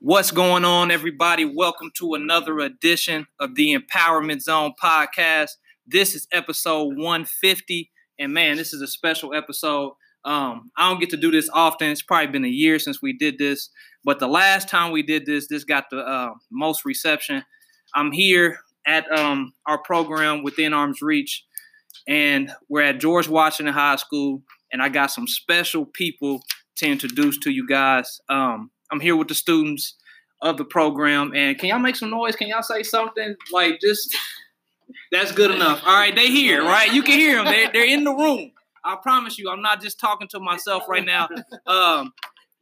What's going on, everybody? Welcome to another edition of the Empowerment Zone podcast. This is episode 150, and man, this is a special episode. Um, I don't get to do this often. It's probably been a year since we did this, but the last time we did this, this got the uh, most reception. I'm here at um, our program within arm's reach, and we're at George Washington High School, and I got some special people to introduce to you guys. Um, I'm here with the students of the program, and can y'all make some noise? Can y'all say something like just? That's good enough. All right, they here, right? You can hear them. They're, they're in the room. I promise you, I'm not just talking to myself right now. Um,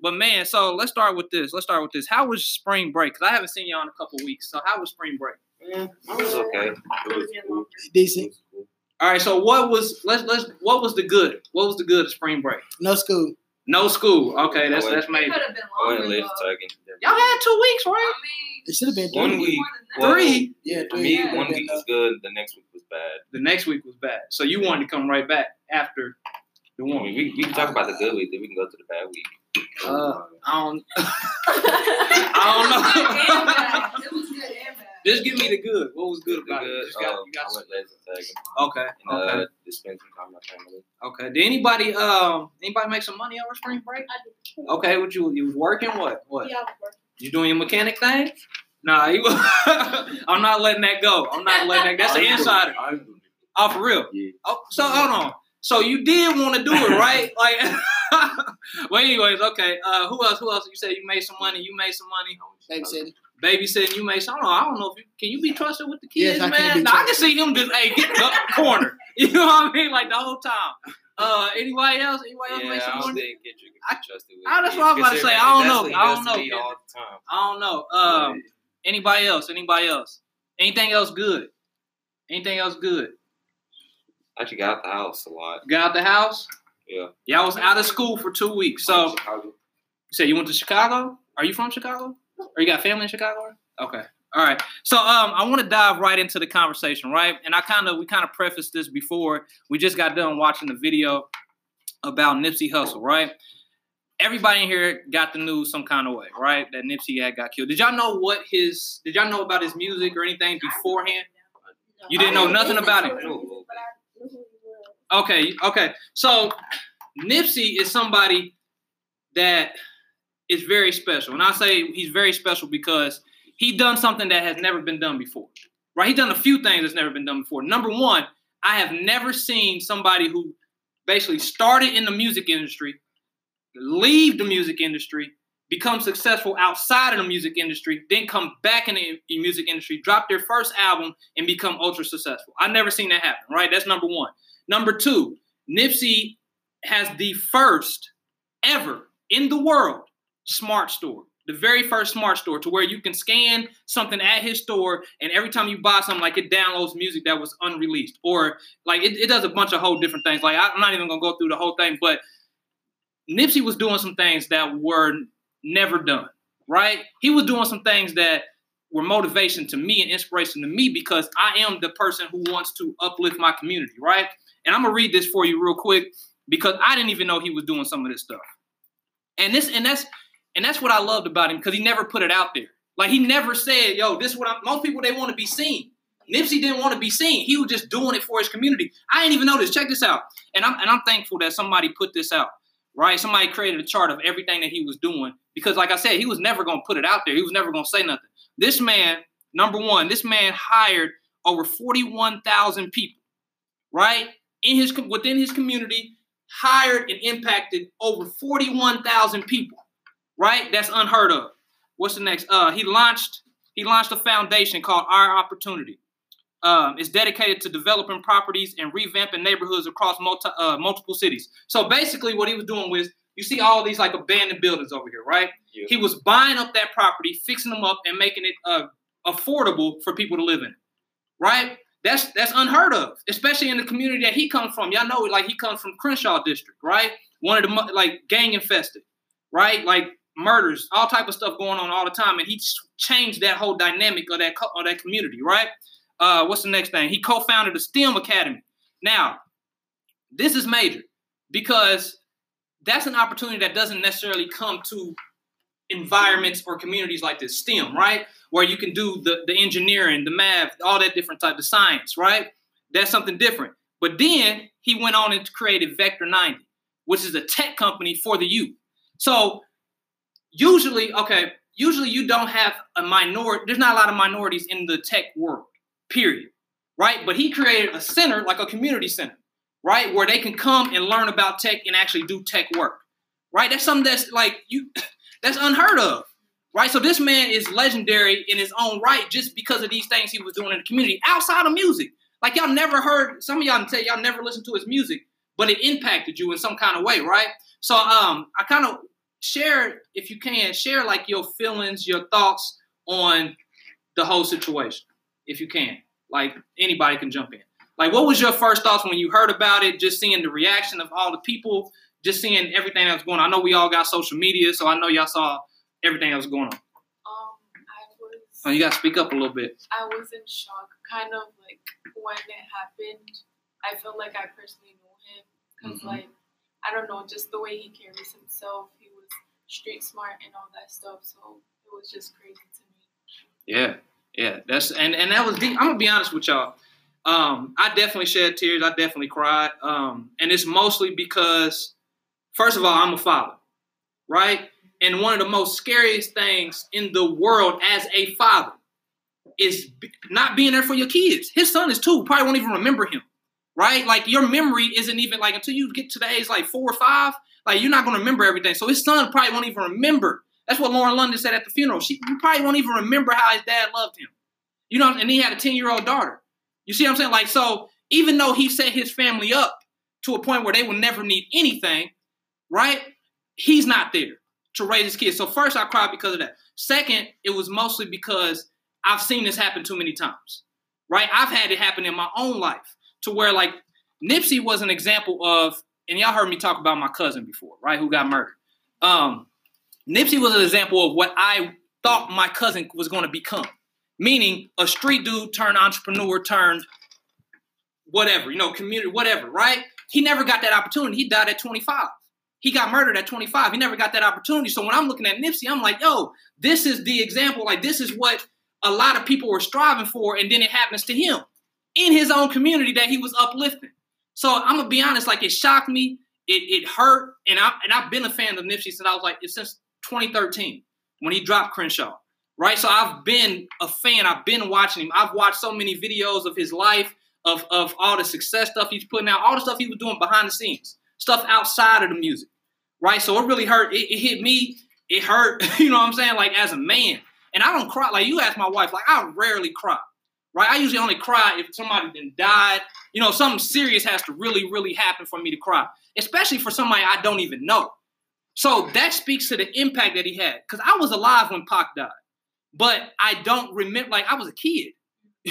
but man, so let's start with this. Let's start with this. How was spring break? Because I haven't seen y'all in a couple weeks. So how was spring break? It was okay. It was cool. Decent. All right. So what was let's let's what was the good? What was the good of spring break? No school. No school. Okay, that's I went- that's major. Could have been I went longer. late talking. Y'all had two weeks, right? I mean, It should have been One week. more than that. Well, Three. Yeah, For three. me, Yeah. one week was good. The next week was bad. The next week was bad. So you wanted to come right back after the I one. mean, we, we can talk about the good week, then we can go to the bad week. Uh, I don't. I don't know. Just give me the good. What was good the about it? good. You just got, um, you got I went laser tagging okay. and Okay. uh, just spent some time with my family. Okay. Did anybody um anybody make some money over spring break? Okay. What you you was working? What what? Yeah, I was working. You doing your mechanic thing? Nah, you, I'm not letting that go. I'm not letting that. That's an insider. Oh, for real. Yeah. Oh, so hold on. So you did want to do it, right? Like, well, anyways, okay. Uh, who else? Who else? You said you made some money. You made some money. Babysitting. Babysitting. You made some. I don't know. I don't know if you can. You be trusted with the kids, Yes, I man. can be Nah, I can see him just hey get up the corner. You know what I mean? Like the whole time. Uh, anybody else? Anybody else Yeah, make I some don't money? think Kendrick I- can be trusted with. Ah, that's kids, what I was about to say. I don't know. I don't know, all the time. I don't know. Um, anybody else? Anybody else? Anything else good? Anything else good? I actually got out the house a lot. Got out the house? Yeah. Y'all was out of school for two weeks. So Chicago. you said you went to Chicago? Are you from Chicago? Or you got family in Chicago? Okay. All right. So um I want to dive right into the conversation, right? And I kind of we kind of prefaced this before. We just got done watching the video about Nipsey Hussle, right? Everybody in here got the news some kind of way, right? That Nipsey had got killed. Did y'all know what his did y'all know about his music or anything beforehand? You didn't know nothing about it? Okay, okay. So Nipsey is somebody that is very special. And I say he's very special because he done something that has never been done before. Right? He done a few things that's never been done before. Number one, I have never seen somebody who basically started in the music industry, leave the music industry, become successful outside of the music industry, then come back in the music industry, drop their first album, and become ultra successful. I've never seen that happen, right? That's number one. Number two, Nipsey has the first ever in the world smart store. The very first smart store to where you can scan something at his store, and every time you buy something, like it downloads music that was unreleased, or like it, it does a bunch of whole different things. Like I'm not even gonna go through the whole thing, but Nipsey was doing some things that were never done, right? He was doing some things that were motivation to me and inspiration to me because I am the person who wants to uplift my community, right? And I'm gonna read this for you real quick because I didn't even know he was doing some of this stuff. And this and that's and that's what I loved about him because he never put it out there. Like he never said, "Yo, this is what I'm." Most people they want to be seen. Nipsey didn't want to be seen. He was just doing it for his community. I didn't even know this. Check this out. And I'm and I'm thankful that somebody put this out. Right? Somebody created a chart of everything that he was doing because, like I said, he was never gonna put it out there. He was never gonna say nothing. This man, number one, this man hired over forty-one thousand people. Right? In his within his community, hired and impacted over 41,000 people. Right? That's unheard of. What's the next? Uh, he launched he launched a foundation called Our Opportunity. Um, it's dedicated to developing properties and revamping neighborhoods across multi, uh, multiple cities. So basically, what he was doing was, you see all these like abandoned buildings over here, right? Yeah. He was buying up that property, fixing them up, and making it uh, affordable for people to live in. Right? That's that's unheard of, especially in the community that he comes from. Y'all know, like he comes from Crenshaw District, right? One of the like gang infested, right? Like murders, all type of stuff going on all the time, and he changed that whole dynamic of that co- of that community, right? Uh, what's the next thing? He co-founded the STEM Academy. Now, this is major because that's an opportunity that doesn't necessarily come to environments or communities like this, STEM, right? Where you can do the, the engineering, the math, all that different type of science, right? That's something different. But then he went on and created Vector 90, which is a tech company for the youth. So usually, okay, usually you don't have a minority, there's not a lot of minorities in the tech world, period. Right? But he created a center, like a community center, right? Where they can come and learn about tech and actually do tech work. Right? That's something that's like you that's unheard of. Right? So this man is legendary in his own right just because of these things he was doing in the community outside of music. Like y'all never heard some of y'all can tell y'all never listened to his music, but it impacted you in some kind of way, right? So um I kind of share if you can share like your feelings, your thoughts on the whole situation, if you can. Like anybody can jump in. Like, what was your first thoughts when you heard about it? Just seeing the reaction of all the people, just seeing everything that was going on. I know we all got social media, so I know y'all saw everything that was going on. Um, I was. Oh, you got to speak up a little bit. I was in shock, kind of like when it happened. I felt like I personally knew him because, Mhm. like, I don't know, just the way he carries himself. He street smart and all that stuff. So it was just crazy to me. Yeah, yeah. That's and and that was deep. I'm gonna be honest with y'all. Um, I definitely shed tears. I definitely cried. Um, and it's mostly because, first of all, I'm a father, right? And one of the most scariest things in the world as a father is not being there for your kids. His son is two. Probably won't even remember him, right? Like your memory isn't even like until you get to the age like four or five. Like you're not gonna remember everything. So his son probably won't even remember. That's what Lauren London said at the funeral. She probably won't even remember how his dad loved him. You know, and he had a 10 year old daughter. You see what I'm saying? Like, so even though he set his family up to a point where they will never need anything, right? He's not there to raise his kids. So first I cried because of that. Second, it was mostly because I've seen this happen too many times. Right? I've had it happen in my own life to where like Nipsey was an example of, and y'all heard me talk about my cousin before, right? Who got murdered. Um, Nipsey was an example of what I thought my cousin was going to become, meaning a street dude turned entrepreneur turned whatever, you know, community, whatever, right? He never got that opportunity. He died at 25. He got murdered at 25. He never got that opportunity. So when I'm looking at Nipsey, I'm like, yo, this is the example. Like, this is what a lot of people were striving for. And then it happens to him in his own community that he was uplifting. So I'm gonna be honest, like it shocked me, it, it hurt, and I and I've been a fan of Nipsey since I was like since 2013 when he dropped Crenshaw, right? So I've been a fan. I've been watching him. I've watched so many videos of his life, of of all the success stuff he's putting out, all the stuff he was doing behind the scenes, stuff outside of the music, right? So it really hurt. It, it hit me. It hurt. You know what I'm saying? Like as a man, and I don't cry. Like you ask my wife, like I rarely cry right? I usually only cry if somebody then died. You know, something serious has to really, really happen for me to cry, especially for somebody I don't even know. So that speaks to the impact that he had. Because I was alive when Pac died, but I don't remember. Like I was a kid.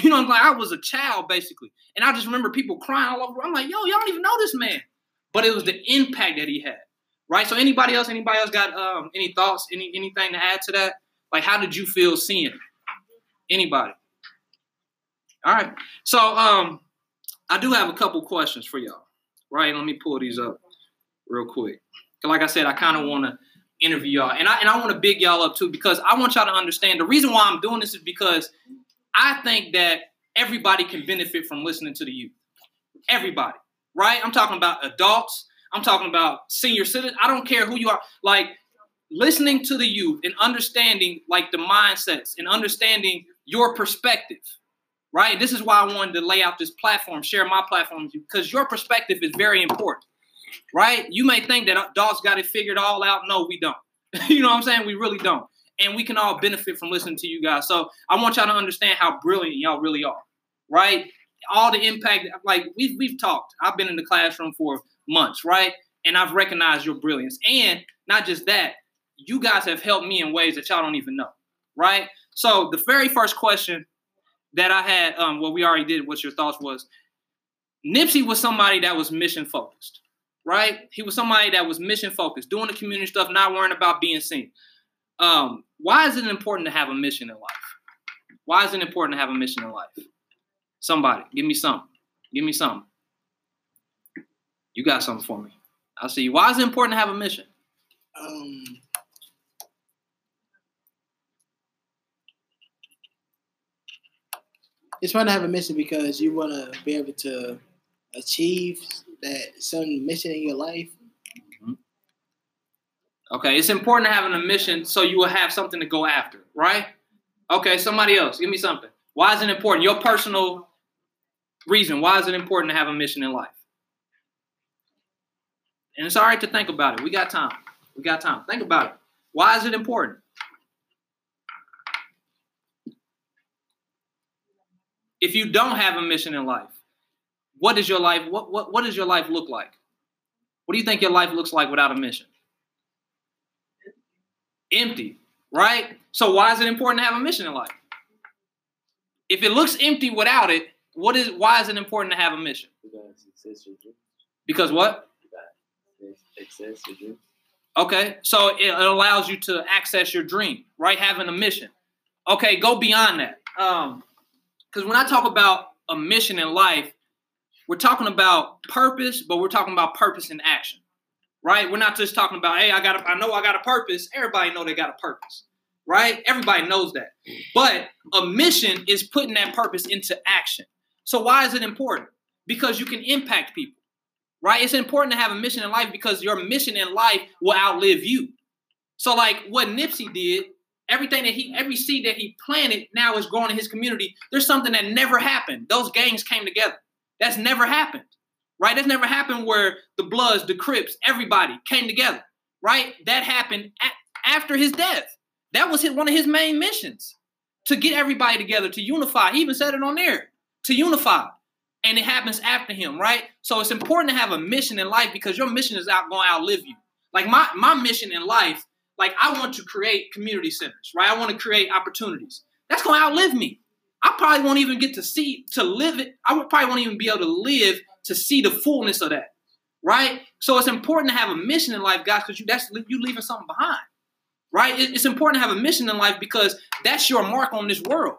You know, I'm like I was a child basically, and I just remember people crying all over. I'm like, yo, y'all don't even know this man, but it was the impact that he had, right? So anybody else, anybody else got um, any thoughts, any anything to add to that? Like, how did you feel seeing it? Anybody? All right. So um I do have a couple questions for y'all. Right? Let me pull these up real quick. Like I said, I kind of want to interview y'all. And I and I want to big y'all up too because I want y'all to understand the reason why I'm doing this is because I think that everybody can benefit from listening to the youth. Everybody. Right? I'm talking about adults. I'm talking about senior citizens. I don't care who you are. Like listening to the youth and understanding like the mindsets and understanding your perspective right? This is why I wanted to lay out this platform, share my platform with you, because your perspective is very important, right? You may think that uh, dogs got it figured all out. No, we don't. you know what I'm saying? We really don't. And we can all benefit from listening to you guys. So I want y'all to understand how brilliant y'all really are, right? All the impact, like we've we've talked. I've been in the classroom for months, right? And I've recognized your brilliance. And not just that, you guys have helped me in ways that y'all don't even know, right? So the very first question that I had, um, what we already did, what your thoughts was. Nipsey was somebody that was mission focused, right? He was somebody that was mission focused, doing the community stuff, not worrying about being seen. Um, why is it important to have a mission in life? Why is it important to have a mission in life? Somebody, give me something. Give me something. You got something for me. I see you. Why is it important to have a mission? Um, It's fun to have a mission because you want to be able to achieve that some mission in your life. Mm-hmm. Okay, it's important to having a mission so you will have something to go after, right? Okay, somebody else, give me something. Why is it important? Your personal reason. Why is it important to have a mission in life? And it's all right to think about it. We got time. We got time. Think about it. Why is it important? If you don't have a mission in life, what does your life what, what what does your life look like? What do you think your life looks like without a mission? Empty, right? So why is it important to have a mission in life? If it looks empty without it, what is why is it important to have a mission? Because success your dream. Because what? Success your dream. Okay, so it, it allows you to access your dream, right? Having a mission. Okay, go beyond that. Um, because when I talk about a mission in life, we're talking about purpose, but we're talking about purpose in action, right? We're not just talking about, hey, I got, a, I know I got a purpose. Everybody know they got a purpose, right? Everybody knows that. But a mission is putting that purpose into action. So why is it important? Because you can impact people, right? It's important to have a mission in life because your mission in life will outlive you. So like what Nipsey did, everything that he, every seed that he planted now is growing in his community. There's something that never happened. Those gangs came together. That's never happened, right? That's never happened where the Bloods, the Crips, everybody came together, right? That happened after his death. That was his, one of his main missions to get everybody together, to unify. He even said it on there, to unify. And it happens after him, right? So it's important to have a mission in life because your mission is out going to outlive you. Like my, my mission in life, like I want to create community centers, right? I want to create opportunities. That's going to outlive me. I probably won't even get to see to live it. I probably won't even be able to live to see the fullness of that, right? So it's important to have a mission in life, guys, because you that's you leaving something behind, right? It- It's important to have a mission in life because that's your mark on this world,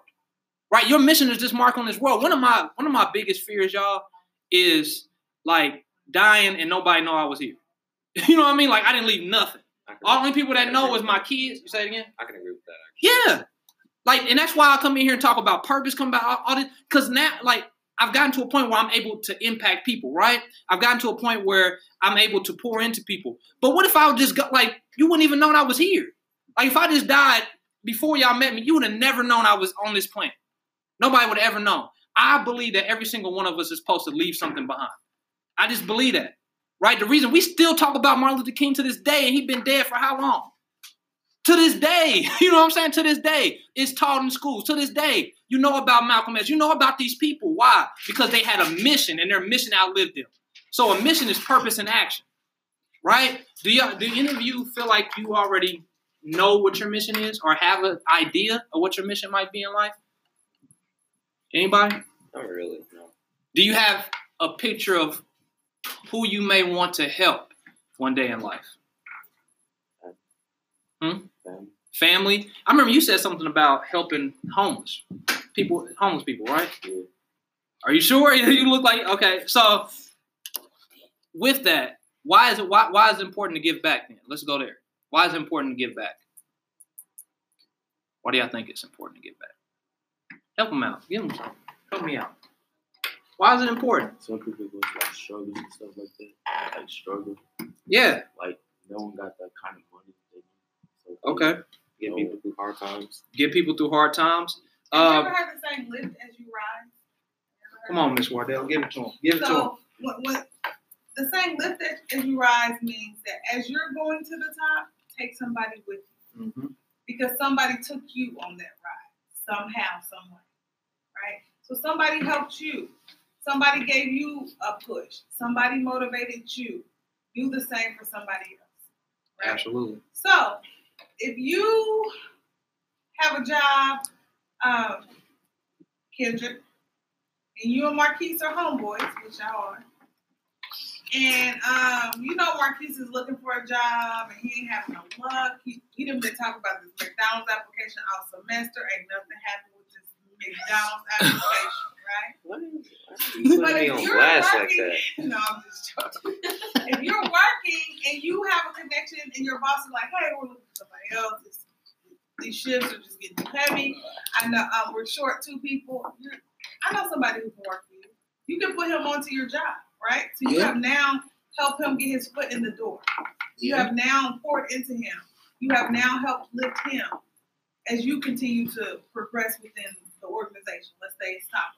right? Your mission is this mark on this world. One of my one of my biggest fears, y'all, is like dying and nobody know I was here. You know what I mean? Like I didn't leave nothing. I can, All only people that know is my kids. You say it again? I can agree with that. Yeah. Like, and that's why I come in here and talk about purpose, come about all, this, because now, like, I've gotten to a point where I'm able to impact people, right? I've gotten to a point where I'm able to pour into people. But what if I would just go, like, you wouldn't even known I was here? Like, if I just died before y'all met me, you would have never known I was on this planet. Nobody would have ever known. I believe that every single one of us is supposed to leave something behind. I just believe that, right? The reason we still talk about Martin Luther King to this day, and he's been dead for how long? To this day, you know what I'm saying? To this day, it's taught in schools. To this day, you know about Malcolm X. You know about these people. Why? Because they had a mission, and their mission outlived them. So a mission is purpose and action, right? Do you do any of you feel like you already know what your mission is, or have an idea of what your mission might be in life? Anybody? Not really. No. Do you have a picture of who you may want to help one day in life? Family. Family. I remember you said something about helping homeless people, homeless people, right? Yeah. Are you sure? You look like okay. So with that, why is it why, why is it important to give back then? Let's go there. Why is it important to give back? Why do y'all think it's important to give back? Help them out. Give them something. Help me out. Why is it important? Some people go through like struggles and stuff like that. Like struggle. Yeah. Like no one got that kind of money that they need. So Okay. Get people through hard times. Get people through hard times. Have you Uh, ever had the same lift as you rise? Come on, Miss Wardell. Give it to him. Give it to him. So what, what the same lift as, as you rise means that as you're going to the top, take somebody with you Mhm. because somebody took you on that ride somehow, some way, right? So somebody helped you. Somebody gave you a push. Somebody motivated you. Do the same for somebody else. Right? Absolutely. So, if you have a job, um, Kendrick, and you and Marquise are homeboys, which y'all are, and um, you know Marquise is looking for a job and he ain't having no luck. He, he done been talking about this McDonald's application all semester. Ain't nothing happened with this McDonald's application, right? What is? Why are you But if you're blast like working, that? no, I'm just joking. if you're working and you have a connection and your boss is like, hey, we're looking for somebody else. It's, these shifts are just getting too heavy. I know um, we're short two people. You're, I know somebody who can work for you. You can put him onto your job, right? So you Yeah. have now helped him get his foot in the door. You Yeah. have now poured into him. You have now helped lift him as you continue to progress within the organization. Let's say it's top.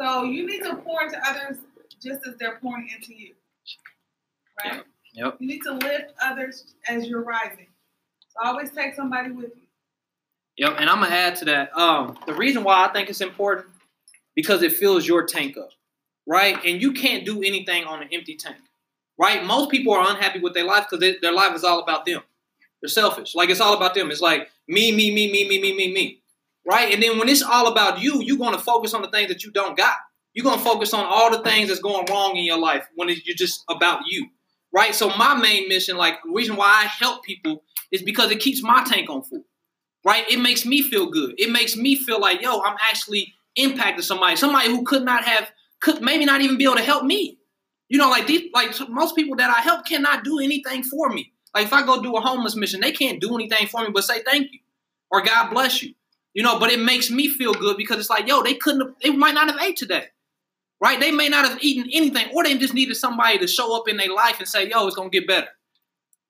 So you need to pour into others just as they're pouring into you. Right? Yep. You need to lift others as you're rising. So always take somebody with you. Yep, and I'm gonna add to that. Um, the reason why I think it's important because it fills your tank up, right? And you can't do anything on an empty tank, right? Most people are unhappy with their life because their life is all about them. They're selfish. Like it's all about them. It's like me, me, me, me, me, me, me, me right? And then when it's all about you, you're gonna focus on the things that you don't got. You're gonna focus on all the things that's going wrong in your life when it's, you're just about you, right? So my main mission, like the reason why I help people, is because it keeps my tank on full right? It makes me feel good. It makes me feel like, yo, I'm actually impacting somebody, somebody who could not have, could maybe not even be able to help me. You know, like these, like most people that I help cannot do anything for me. Like if I go do a homeless mission, they can't do anything for me but say thank you or God bless you. You know, but it makes me feel good because it's like, yo, they couldn't, have, they might not have ate today, right? They may not have eaten anything, or they just needed somebody to show up in their life and say, yo, it's gonna get better.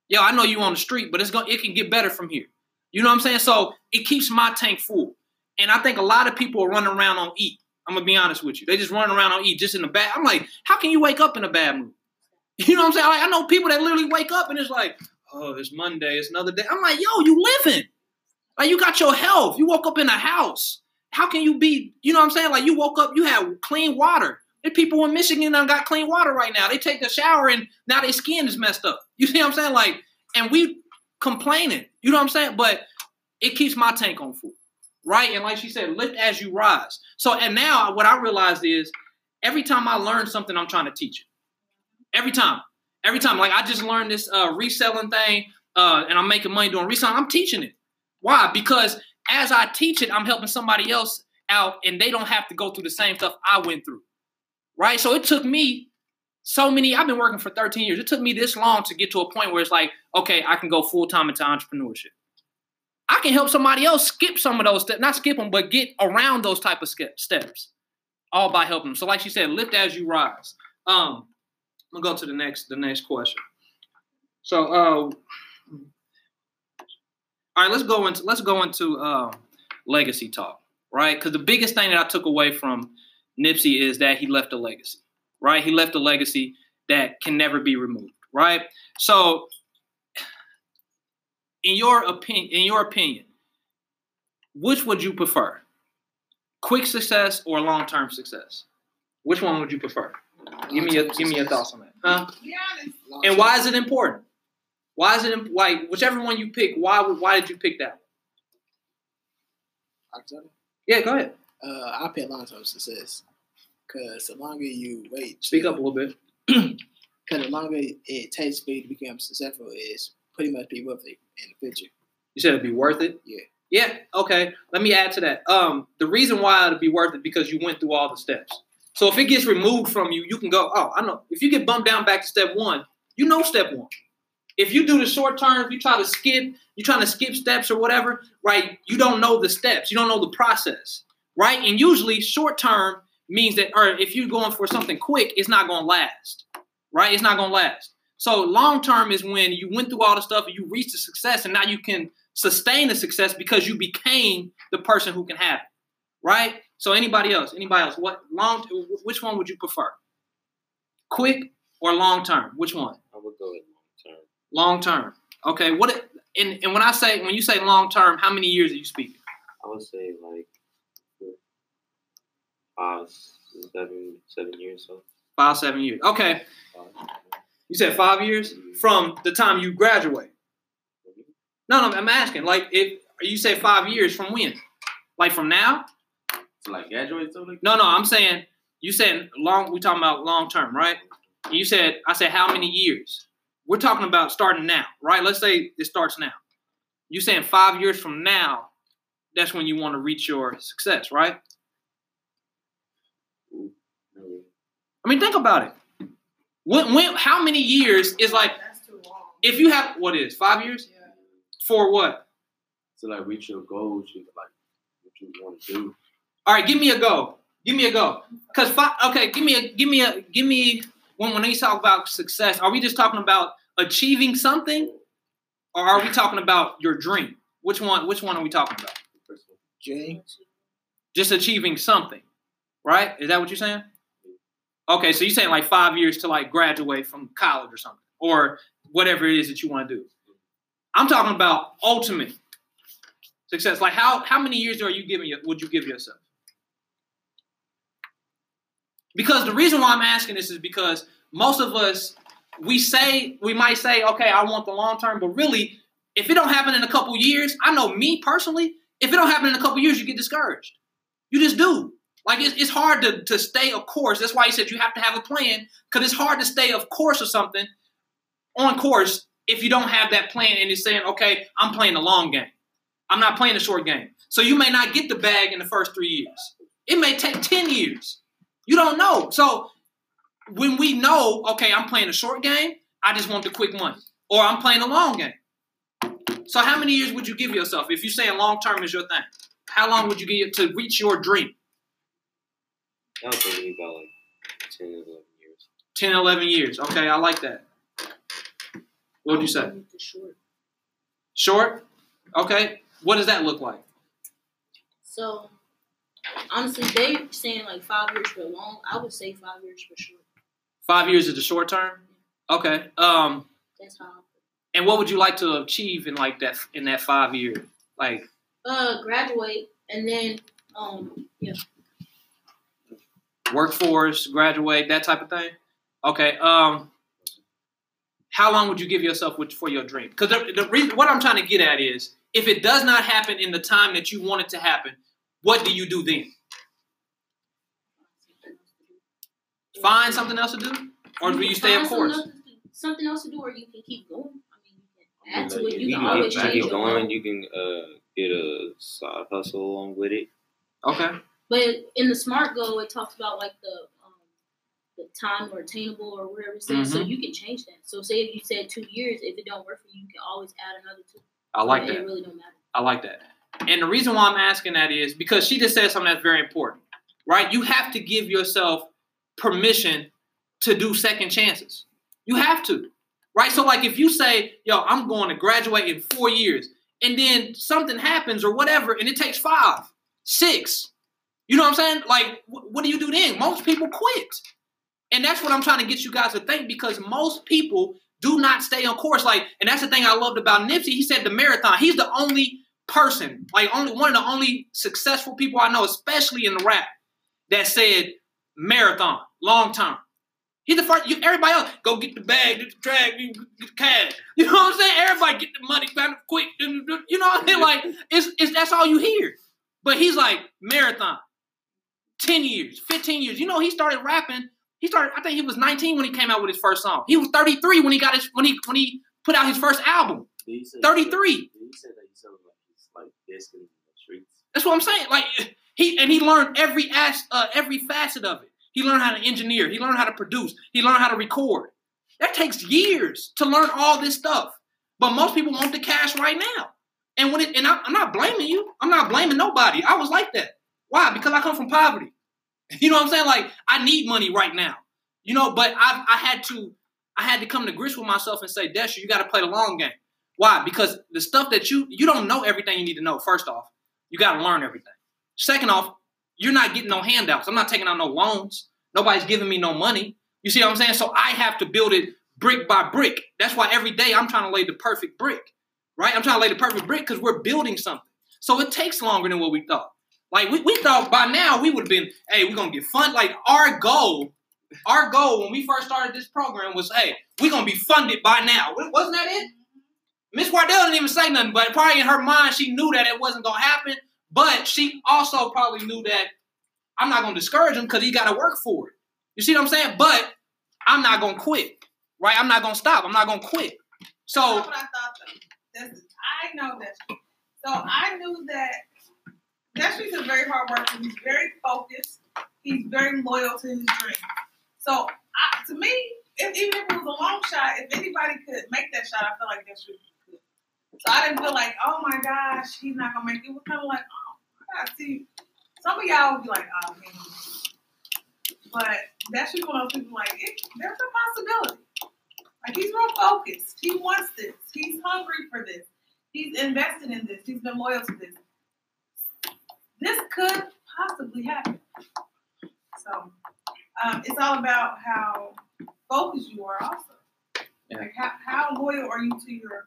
Yo, I know you on the street, but it's gonna, it can get better from here. You know what I'm saying? So it keeps my tank full. And I think a lot of people are running around on eat. I'm gonna be honest with you. They just running around on eat just in the bad. I'm like, how can you wake up in a bad mood? You know what I'm saying? Like, I know people that literally wake up and it's like, oh, it's Monday, it's another day. I'm like, yo, you living. Like you got your health. You woke up in a house. How can you be, you know what I'm saying? Like you woke up, you had clean water. There people in Michigan that got clean water right now. They take a shower and now their skin is messed up. You see what I'm saying? Like, and we complaining. You know what I'm saying? But it keeps my tank on full, right? And like she said, lift as you rise. So, and now what I realized is every time I learn something, I'm trying to teach it. Every time, every time. Like I just learned this uh, reselling thing, uh, and I'm making money doing reselling. I'm teaching it. Why? Because as I teach it, I'm helping somebody else out, and they don't have to go through the same stuff I went through, right? So it took me so many. I've been working for 13 years. It took me this long to get to a point where it's like, okay, I can go full time into entrepreneurship. I can help somebody else skip some of those steps, not skip them, but get around those type of steps, all by helping them. So, like she said, lift as you rise. Um, I'm gonna go to the next the next question. So, uh, all right, let's go into let's go into uh, legacy talk, right? Because the biggest thing that I took away from Nipsey is that he left a legacy, right? He left a legacy that can never be removed, right? So, in your opinion, in your opinion, which would you prefer? Quick success or long-term success? Which one would you prefer? Give me your give me your thoughts on that. Huh? And why is it important? Why is it like whichever one you pick? Why would why did you pick that? Yeah, go ahead. Uh, I pick long term success. Cause the longer you wait, Speak up a little bit. Cause the longer it takes for you to become successful is pretty much be worth it in the future. You said it'd be worth it. Yeah. Yeah. Okay. Let me add to that. Um, the reason why it'd be worth it because you went through all the steps. So if it gets removed from you, you can go. Oh, I know. If you get bumped down back to step one, you know step one. If you do the short term, if you try to skip, you're trying to skip steps or whatever, right? You don't know the steps. You don't know the process, right? And usually short term means that, or if you're going for something quick, it's not going to last, right? It's not going to last. So long term is when you went through all the stuff and you reached the success, and now you can sustain the success because you became the person who can have it, right? So anybody else, anybody else, what long? Which one would you prefer? Quick or long term? Which one? I would go long term. Okay. What? And and when I say when you say long term, how many years are you speaking? I would say like five, seven, seven years so. Five, seven years. Okay. You said five years mm-hmm. from the time you graduate. Mm-hmm. No, no, I'm asking. Like, if you say five years from when? Like from now? To like graduate something? No, no, I'm saying you said long. We talking about long term, right? You said I said how many years? We're talking about starting now, right? Let's say it starts now. You saying five years from now? That's when you want to reach your success, right? I mean, think about it. When, when, how many years is like That's too long. if you have what is five years Yeah. for what? To like reach your goals, you like what you want to do. All right, give me a go. Give me a go. Cause fi- okay, give me a give me a give me when when they talk about success, are we just talking about achieving something, or are we talking about your dream? Which one? Which one are we talking about? Dream. Just achieving something, right? Is that what you're saying? Okay, so you're saying like five years to like graduate from college or something, or whatever it is that you want to do. I'm talking about ultimate success. Like how how many years are you giving? You, would you give yourself? Because the reason why I'm asking this is because most of us we say we might say, okay, I want the long term, but really, if it don't happen in a couple years, I know me personally, if it don't happen in a couple years, you get discouraged. You just do. Like it's, it's hard to, to stay of course. That's why he said you have to have a plan, because it's hard to stay of course or something on course if you don't have that plan and it's saying, okay, I'm playing the long game. I'm not playing the short game. So you may not get the bag in the first three years. It may take 10 years. You don't know. So when we know, okay, I'm playing a short game, I just want the quick money. Or I'm playing a long game. So how many years would you give yourself if you're saying long term is your thing? How long would you give to reach your dream? That was only about like 10, 11 years. 10, 11 years. Okay, I like that. What would you say? Short. Short? Okay. What does that look like? So honestly, they saying like five years for long. I would say five years for short. Five years is the short term? Okay. Um, That's how. and what would you like to achieve in like that in that five year? Like Uh, graduate and then um yeah. workforce, graduate, that type of thing? Okay. Um, how long would you give yourself with, for your dream? Because the, the reason, what I'm trying to get at is, if it does not happen in the time that you want it to happen, what do you do then? Find something else to do, or do you stay find of course? Something else, to, something else to do, or you can keep going. I mean, you can add to Like, it. if You can get- always change you your get going. mind. You can uh, get a side hustle along with it. Okay. But in the smart goal, it talks about like the um, the time or attainable or whatever it says. So Mhm. you can change that. So say if you said two years, if it don't work for you, you can always add another two. I like it, that. It really don't matter. I like that. And the reason why I'm asking that is because she just said something that's very important, right? You have to give yourself permission to do second chances. You have to, right? So, like, if you say, yo, I'm going to graduate in four years, and then something happens or whatever, and it takes five, six, you know what I'm saying? Like, wh- what do you do then? Most people quit. And that's what I'm trying to get you guys to think because most people do not stay on course. Like, and that's the thing I loved about Nipsey. He said the marathon. He's the only person, like only one of the only successful people I know, especially in the rap, that said marathon, long term. He's the first. You, everybody else go get the bag, get the drag, get the cash. You know what I'm saying? Everybody get the money kind of quick. You know what I mean? Like it's, it's that's all you hear. But he's like marathon, ten years, fifteen years. You know he started rapping. He started. I think he was 19 when he came out with his first song. He was 33 when he got his when he when he put out his first album. Did he say 33. Like basically in the streets? That's what I'm saying. Like he and he learned every as uh, every facet of it. He learned how to engineer. He learned how to produce. He learned how to record. That takes years to learn all this stuff. But most people want the cash right now. And when it and I, I'm not blaming you. I'm not blaming nobody. I was like that. Why? Because I come from poverty. You know what I'm saying? Like I need money right now. You know, but I I had to I had to come to grips with myself and say, Desha, you got to play the long game. Why? Because the stuff that you you don't know everything you need to know. First off, you got to learn everything. Second off, you're not getting no handouts. I'm not taking out no loans. Nobody's giving me no money. You see what I'm saying? So I have to build it brick by brick. That's why every day I'm trying to lay the perfect brick, right? I'm trying to lay the perfect brick because we're building something. So it takes longer than what we thought. Like we, we thought by now we would have been, hey, we're gonna get fun. Like our goal, our goal when we first started this program was, hey, we're gonna be funded by now. Wasn't that it? Miss Wardell didn't even say nothing, but probably in her mind she knew that it wasn't gonna happen. But she also probably knew that I'm not gonna discourage him because he gotta work for it. You see what I'm saying? But I'm not gonna quit. Right? I'm not gonna stop. I'm not gonna quit. So I thought though. That's, I know that. So I knew that Destry's a very hard worker. He's very focused. He's very loyal to his dream. So I, to me, if, even if it was a long shot, if anybody could make that shot, I feel like Destry. So I didn't feel like, oh my gosh, he's not gonna make it. It was kind of like, oh, I gotta see Some of y'all will be like, oh man. But that's just one of those people like, it, there's a possibility. Like he's real focused. He wants this. He's hungry for this. He's invested in this. He's been loyal to this. This could possibly happen. So um, it's all about how focused you are also. Yeah. Like how, how loyal are you to your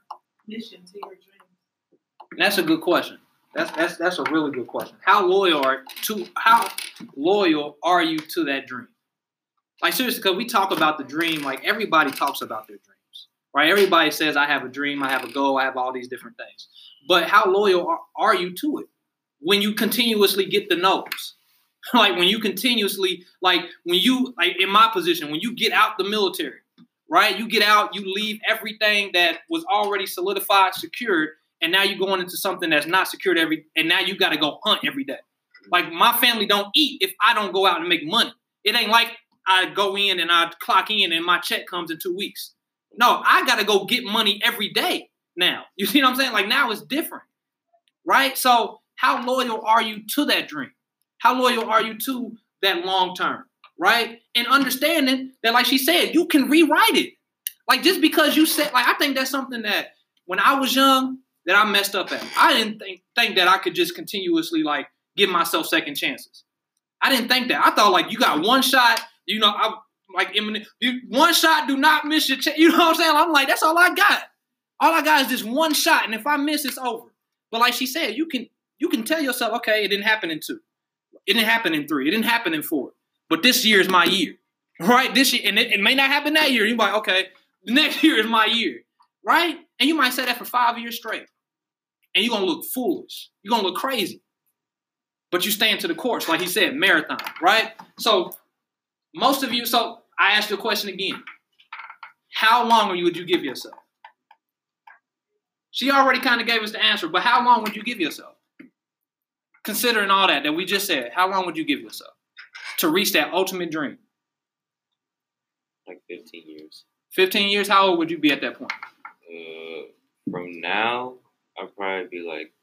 to your dreams? That's a good question. That's that's that's a really good question. How loyal are to how loyal are you to that dream? Like seriously, because we talk about the dream, like everybody talks about their dreams, right? Everybody says, "I have a dream, I have a goal, I have all these different things." But how loyal are, are you to it when you continuously get the no's? like when you continuously, like when you, like in my position, when you get out the military, right? You get out, you leave everything that was already solidified, secured, and now you're going into something that's not secured every, and now you got to go hunt every day. Like my family don't eat if I don't go out and make money. It ain't like I go in and I clock in and my check comes in two weeks. No, I got to go get money every day now. You see what I'm saying? Like now it's different, right? So how loyal are you to that dream? How loyal are you to that long term, right? And understanding that, like she said, you can rewrite it. Like just because you said, like I think that's something that when I was young that I messed up at. I didn't think think that I could just continuously like give myself second chances. I didn't think that. I thought like you got one shot. You know, I like Eminem. You, one shot, do not miss your. Ch- you know what I'm saying? I'm like, that's all I got. All I got is this one shot, and if I miss, it's over. But like she said, you can you can tell yourself, okay, it didn't happen in two, it didn't happen in three, it didn't happen in four. But this year is my year, right? This year, and it, it may not happen that year. You're like, okay, next year is my year, right? And you might say that for five years straight, and you're gonna look foolish. You're gonna look crazy. But you stay into the course, like he said, marathon, right? So most of you, so I asked you a question again. How long would you give yourself? She already kind of gave us the answer, but how long would you give yourself? Considering all that that we just said, how long would you give yourself to reach that ultimate dream? Like 15 years. 15 years, how old would you be at that point? Uh, from now, I'd probably be like,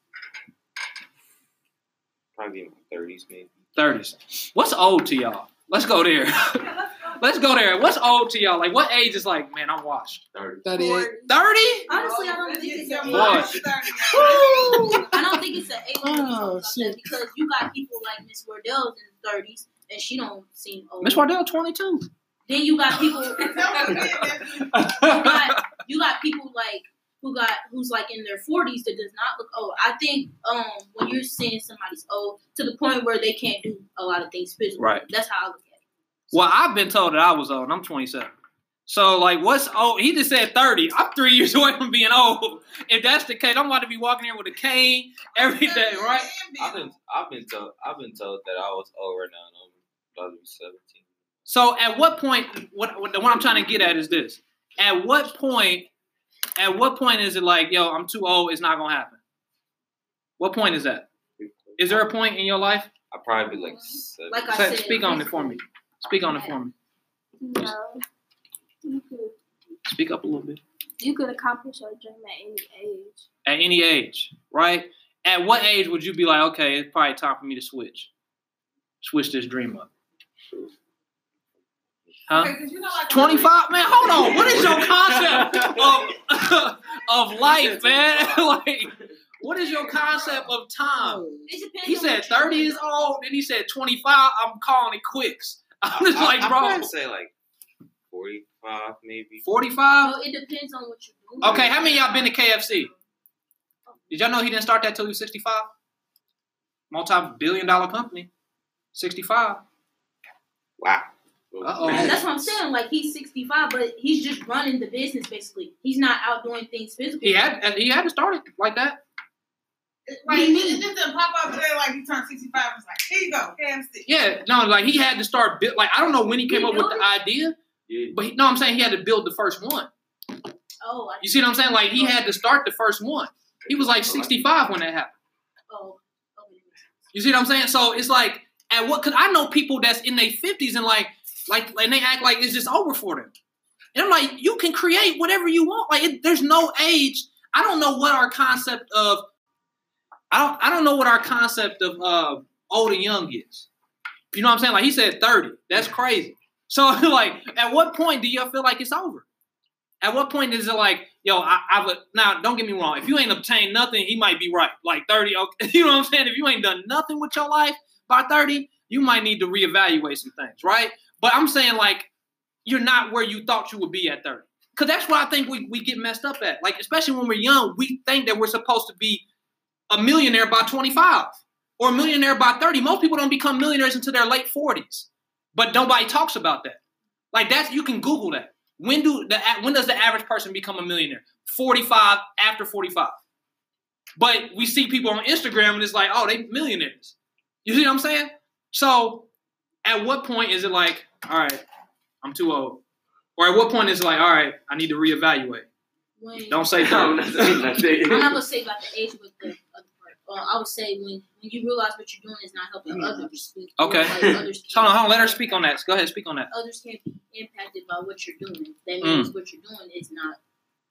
probably in my 30s maybe. 30s. What's old to y'all? Let's go there. Let's go there. What's old to y'all? Like, what age is like, man, I'm washed? 30. 38. 30? Honestly, I don't think it's your an Boy. age. age. I don't think it's an age Oh, shit. because you got people like Miss Wardell's in the thirties and she don't seem old. Miss Wardell, 22. Then you got people you got you got people like who got who's like in their forties that does not look old. I think um when you're seeing somebody's old to the point where they can't do a lot of things physically. Right. That's how I look at it. Well, I've been told that I was old, I'm 27. So, like, what's old? He just said 30. I'm three years away from being old. If that's the case, I'm about to be walking here with a cane every day, right? I've been, I've been told, I've been told that I was old right now, and about to be 17. So, at what point? What what what I'm trying to get at is this: At what point? At what point is it like, yo, I'm too old? It's not gonna happen. What point is that? Is there a point in your life? I'd probably be like seven. Like I Say- said, speak on it for me. Speak on it for me. No. You could Speak up a little bit. you could accomplish your dream at any age. At any age, right? At what age would you be like, okay, it's probably time for me to switch, switch this dream up? Huh? Okay, 'cause you know, like 25 man hold on. What is your concept of, of life man? like what is your concept of time? He said 30 do. is old then he said 25 i'm calling it quicks i'm just I, like I'd bro. probably say like 45 maybe. 45 No, it depends on what you're doing. okay how many of y'all been to kfc did y'all know he didn't start that till he was 65 multi-billion dollar company. 65 Wow. Uh-oh. And that's what I'm saying. Like he's 65, but he's just running the business basically. He's not out doing things physically. he had he had to start it like that Right, he it just didn't pop up there like he turned 65. It's like, here you go, KFC. yeah no like he had to start build like i don't know when he came He up with built the it? idea Yeah. But he, no, I'm saying he had to build the first one. Oh, I You see what I'm saying? Like he had to start the first one. He was like 65 when that happened. Oh. You see what I'm saying? So it's like at what? Cause I know people that's in their 50s and like like and they act like it's just over for them. And I'm like, you can create whatever you want. Like it, there's no age. I don't know what our concept of. I don't. I don't know what our concept of uh, old and young is. You know what I'm saying? Like he said 30. That's crazy. So like, at what point do y'all feel like it's over? At what point is it like, yo, I, I've now don't get me wrong. If you ain't obtained nothing, he might be right. Like 30, okay, you know what I'm saying? If you ain't done nothing with your life by 30, you might need to reevaluate some things, right? But I'm saying like you're not where you thought you would be at 30. Cause that's what I think we, we get messed up at. Like, especially when we're young, we think that we're supposed to be a millionaire by 25 or a millionaire by 30. Most people don't become millionaires until their late 40s. But nobody talks about that. Like that's you can Google that. When do the when does the average person become a millionaire? 45 after 45. But we see people on Instagram and it's like, oh, they millionaires. You see what I'm saying? So at what point is it like, all right, I'm too old? Or at what point is it like, all right, I need to reevaluate? When, Don't say I'm that. not saying. I'm not gonna say about the age with the other part. Uh, I would say when when you realize what you're doing is not helping others. when- Okay. like, others Hold on, can't- hold on. Let her speak on that. Go ahead, speak on that. Others can't be impacted by what you're doing. That Mm. means what you're doing is not.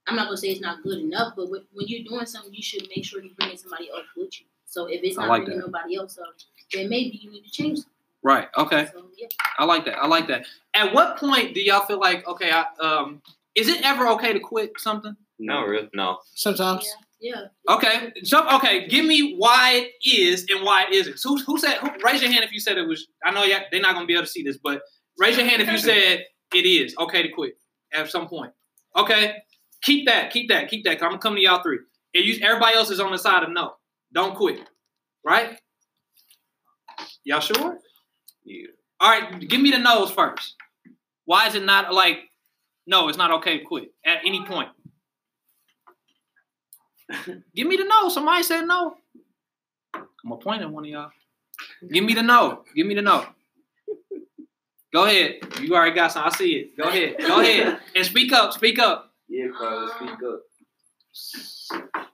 I'm not gonna say it's not good enough, but when when you're doing something, you should make sure you're bringing somebody else with you. So if it's I not like bringing nobody else up, then maybe you need to change. Something. Right. Okay. So yeah. I like that. I like that. At what point do y'all feel like, okay, I, um, is it ever okay to quit something? No, real. No. Sometimes. Yeah. Okay. So okay, give me why it is and why it isn't. So who, who said? Who, raise your hand if you said it was. I know y'all, they're not gonna be able to see this, but raise your hand if you said it is okay to quit at some point. Okay. Keep that. Keep that. Keep that. I'm gonna come to y'all three. And you, everybody else is on the side of no. Don't quit. Right? Y'all sure? Yeah. All right, give me the no's first. Why is it not like, no, it's not okay to quit at any point? give me the no. Somebody said no. I'm at one of y'all. Give me the no. Give me the no. Go ahead. You already got some. I see it. Go ahead. Go ahead. And speak up. Speak up. Yeah, Carlos, speak up.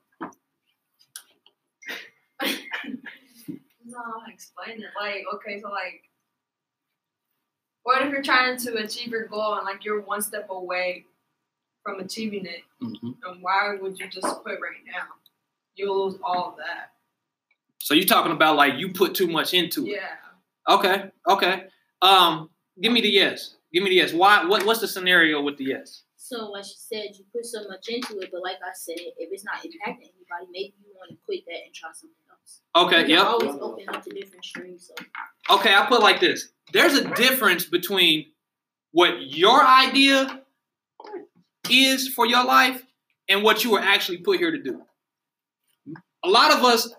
No, explain it. Like, okay, so like, what if you're trying to achieve your goal and like you're one step away from achieving it? Mhm. And why would you just quit right now? You'll lose all of that. So you're talking about like you put too much into it. Yeah. Okay. Okay. Um, give me the yes. Give me the yes. Why? What? What's the scenario with the yes? So like she said, you put so much into it, but like I said, if it's not impacting anybody, maybe you want to quit that and try something else. Okay. Yep. always open up to different streams. So Okay, I put like this. There's a difference between what your idea is for your life and what you were actually put here to do. A lot of us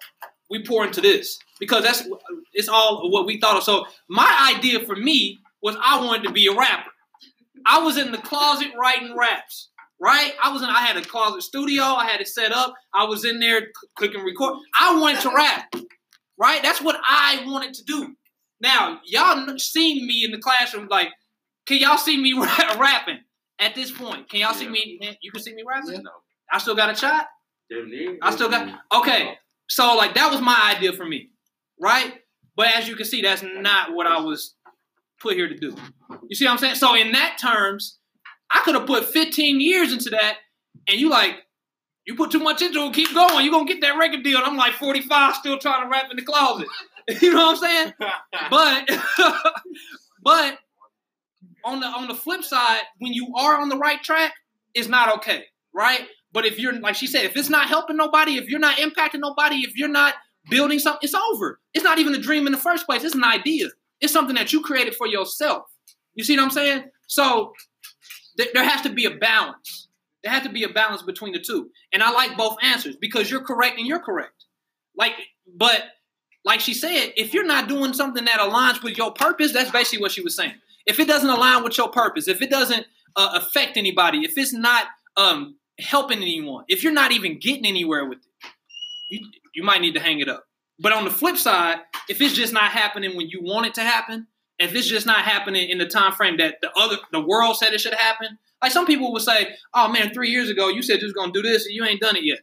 we pour into this because that's it's all what we thought of. So my idea for me was I wanted to be a rapper. I was in the closet writing raps. Right? I was in I had a closet studio, I had it set up, I was in there clicking record. I wanted to rap. Right? That's what I wanted to do. Now, y'all seen me in the classroom. Like, can y'all see me ra- rapping at this point? Can y'all see me? You can see me rapping. Yeah. No. I still got a shot. I still got. Mm-hmm. Okay, so like that was my idea for me, right? But as you can see, that's not what I was put here to do. You see what I'm saying? So in that terms, I could have put 15 years into that, and you like, you put too much into it. Keep going. You're gonna get that record deal. And I'm like 45, still trying to rap in the closet. you know what I'm saying? But but on the on the flip side, when you are on the right track, it's not okay, right? But if you're like she said, if it's not helping nobody, if you're not impacting nobody, if you're not building something, it's over. It's not even a dream in the first place. It's an idea. It's something that you created for yourself. You see what I'm saying? So there has to be a balance. There has to be a balance between the two. And I like both answers because you're correct and you're correct. Like, but like she said, if you're not doing something that aligns with your purpose, that's basically what she was saying. If it doesn't align with your purpose, if it doesn't uh, affect anybody, if it's not um, helping anyone, if you're not even getting anywhere with it, you, you might need to hang it up. But on the flip side, if it's just not happening when you want it to happen, if it's just not happening in the time frame that the other the world said it should happen, like some people would say, "Oh man, three years ago you said you was gonna do this and you ain't done it yet,"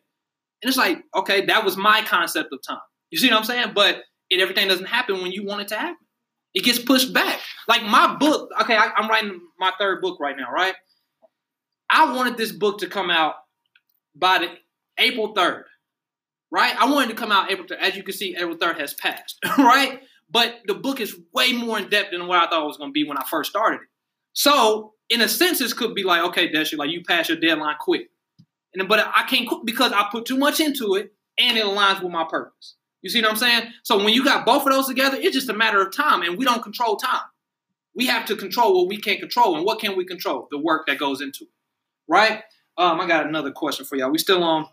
and it's like, okay, that was my concept of time. You see what I'm saying? But it, everything doesn't happen when you want it to happen. It gets pushed back. Like my book. Okay, I, I'm writing my third book right now. Right. I wanted this book to come out by the April 3rd. Right. I wanted to come out April 3rd. As you can see, April 3rd has passed. right. But the book is way more in depth than what I thought it was going to be when I first started it. So, in a sense, this could be like, okay, Desha, like you pass your deadline quick, and but I can't quit because I put too much into it, and it aligns with my purpose. You see what I'm saying? So when you got both of those together, it's just a matter of time, and we don't control time. We have to control what we can't control, and what can we control? The work that goes into it, right? Um, I got another question for y'all. We still on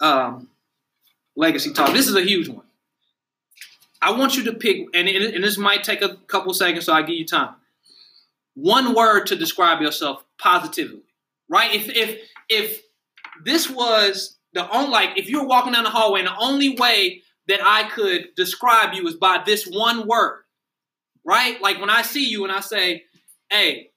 um, legacy talk. This is a huge one. I want you to pick, and, and this might take a couple seconds, so I give you time. One word to describe yourself positively, right? If if if this was the only like if you were walking down the hallway and the only way that I could describe you is by this one word, right? Like when I see you and I say, "Hey,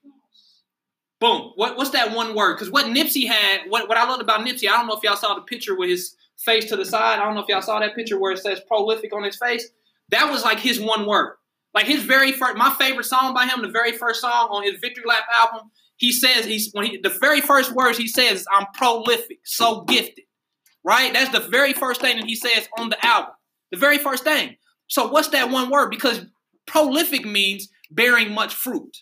boom," what, what's that one word? Because what Nipsey had, what what I loved about Nipsey, I don't know if y'all saw the picture with his face to the side. I don't know if y'all saw that picture where it says prolific on his face. That was like his one word. Like his very first, my favorite song by him, the very first song on his Victory Lap album. He says he's when he the very first words he says, "I'm prolific, so gifted." Right? That's the very first thing that he says on the album. The very first thing. So what's that one word? Because prolific means bearing much fruit.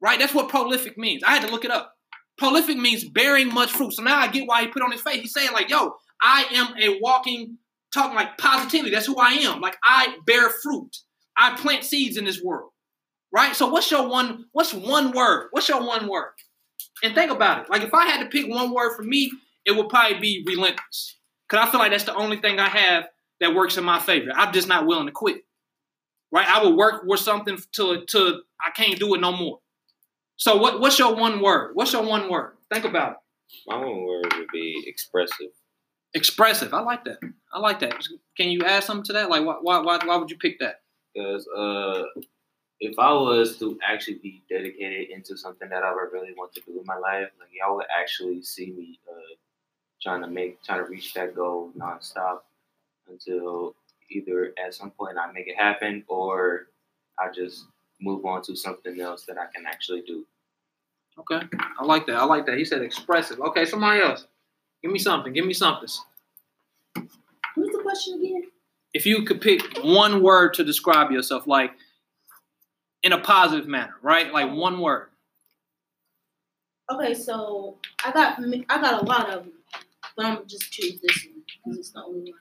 Right? That's what prolific means. I had to look it up. Prolific means bearing much fruit. So now I get why he put on his face. He's saying like, "Yo, I am a walking, talking like positivity. That's who I am. Like I bear fruit. I plant seeds in this world. Right? So what's your one, what's one word? What's your one word? And think about it. Like if I had to pick one word for me, it would probably be relentless. Cause I feel like that's the only thing I have that works in my favor. I'm just not willing to quit. Right? I will work with something till till I can't do it no more. So what, what's your one word? What's your one word? Think about it. My one word would be expressive. Expressive. I like that. I like that. Can you add something to that? Like, why, why, why, why would you pick that? Because uh, if I was to actually be dedicated into something that I would really want to do in my life, like y'all would actually see me uh, trying to make, trying to reach that goal nonstop until either at some point I make it happen or I just move on to something else that I can actually do. Okay, I like that. I like that. He said expressive. Okay, somebody else. Give me something. Give me something. What's the question again? If you could pick one word to describe yourself, like in a positive manner, right? Like one word. Okay, so I got I got a lot of them, but I'm just choose this one because it's the only one.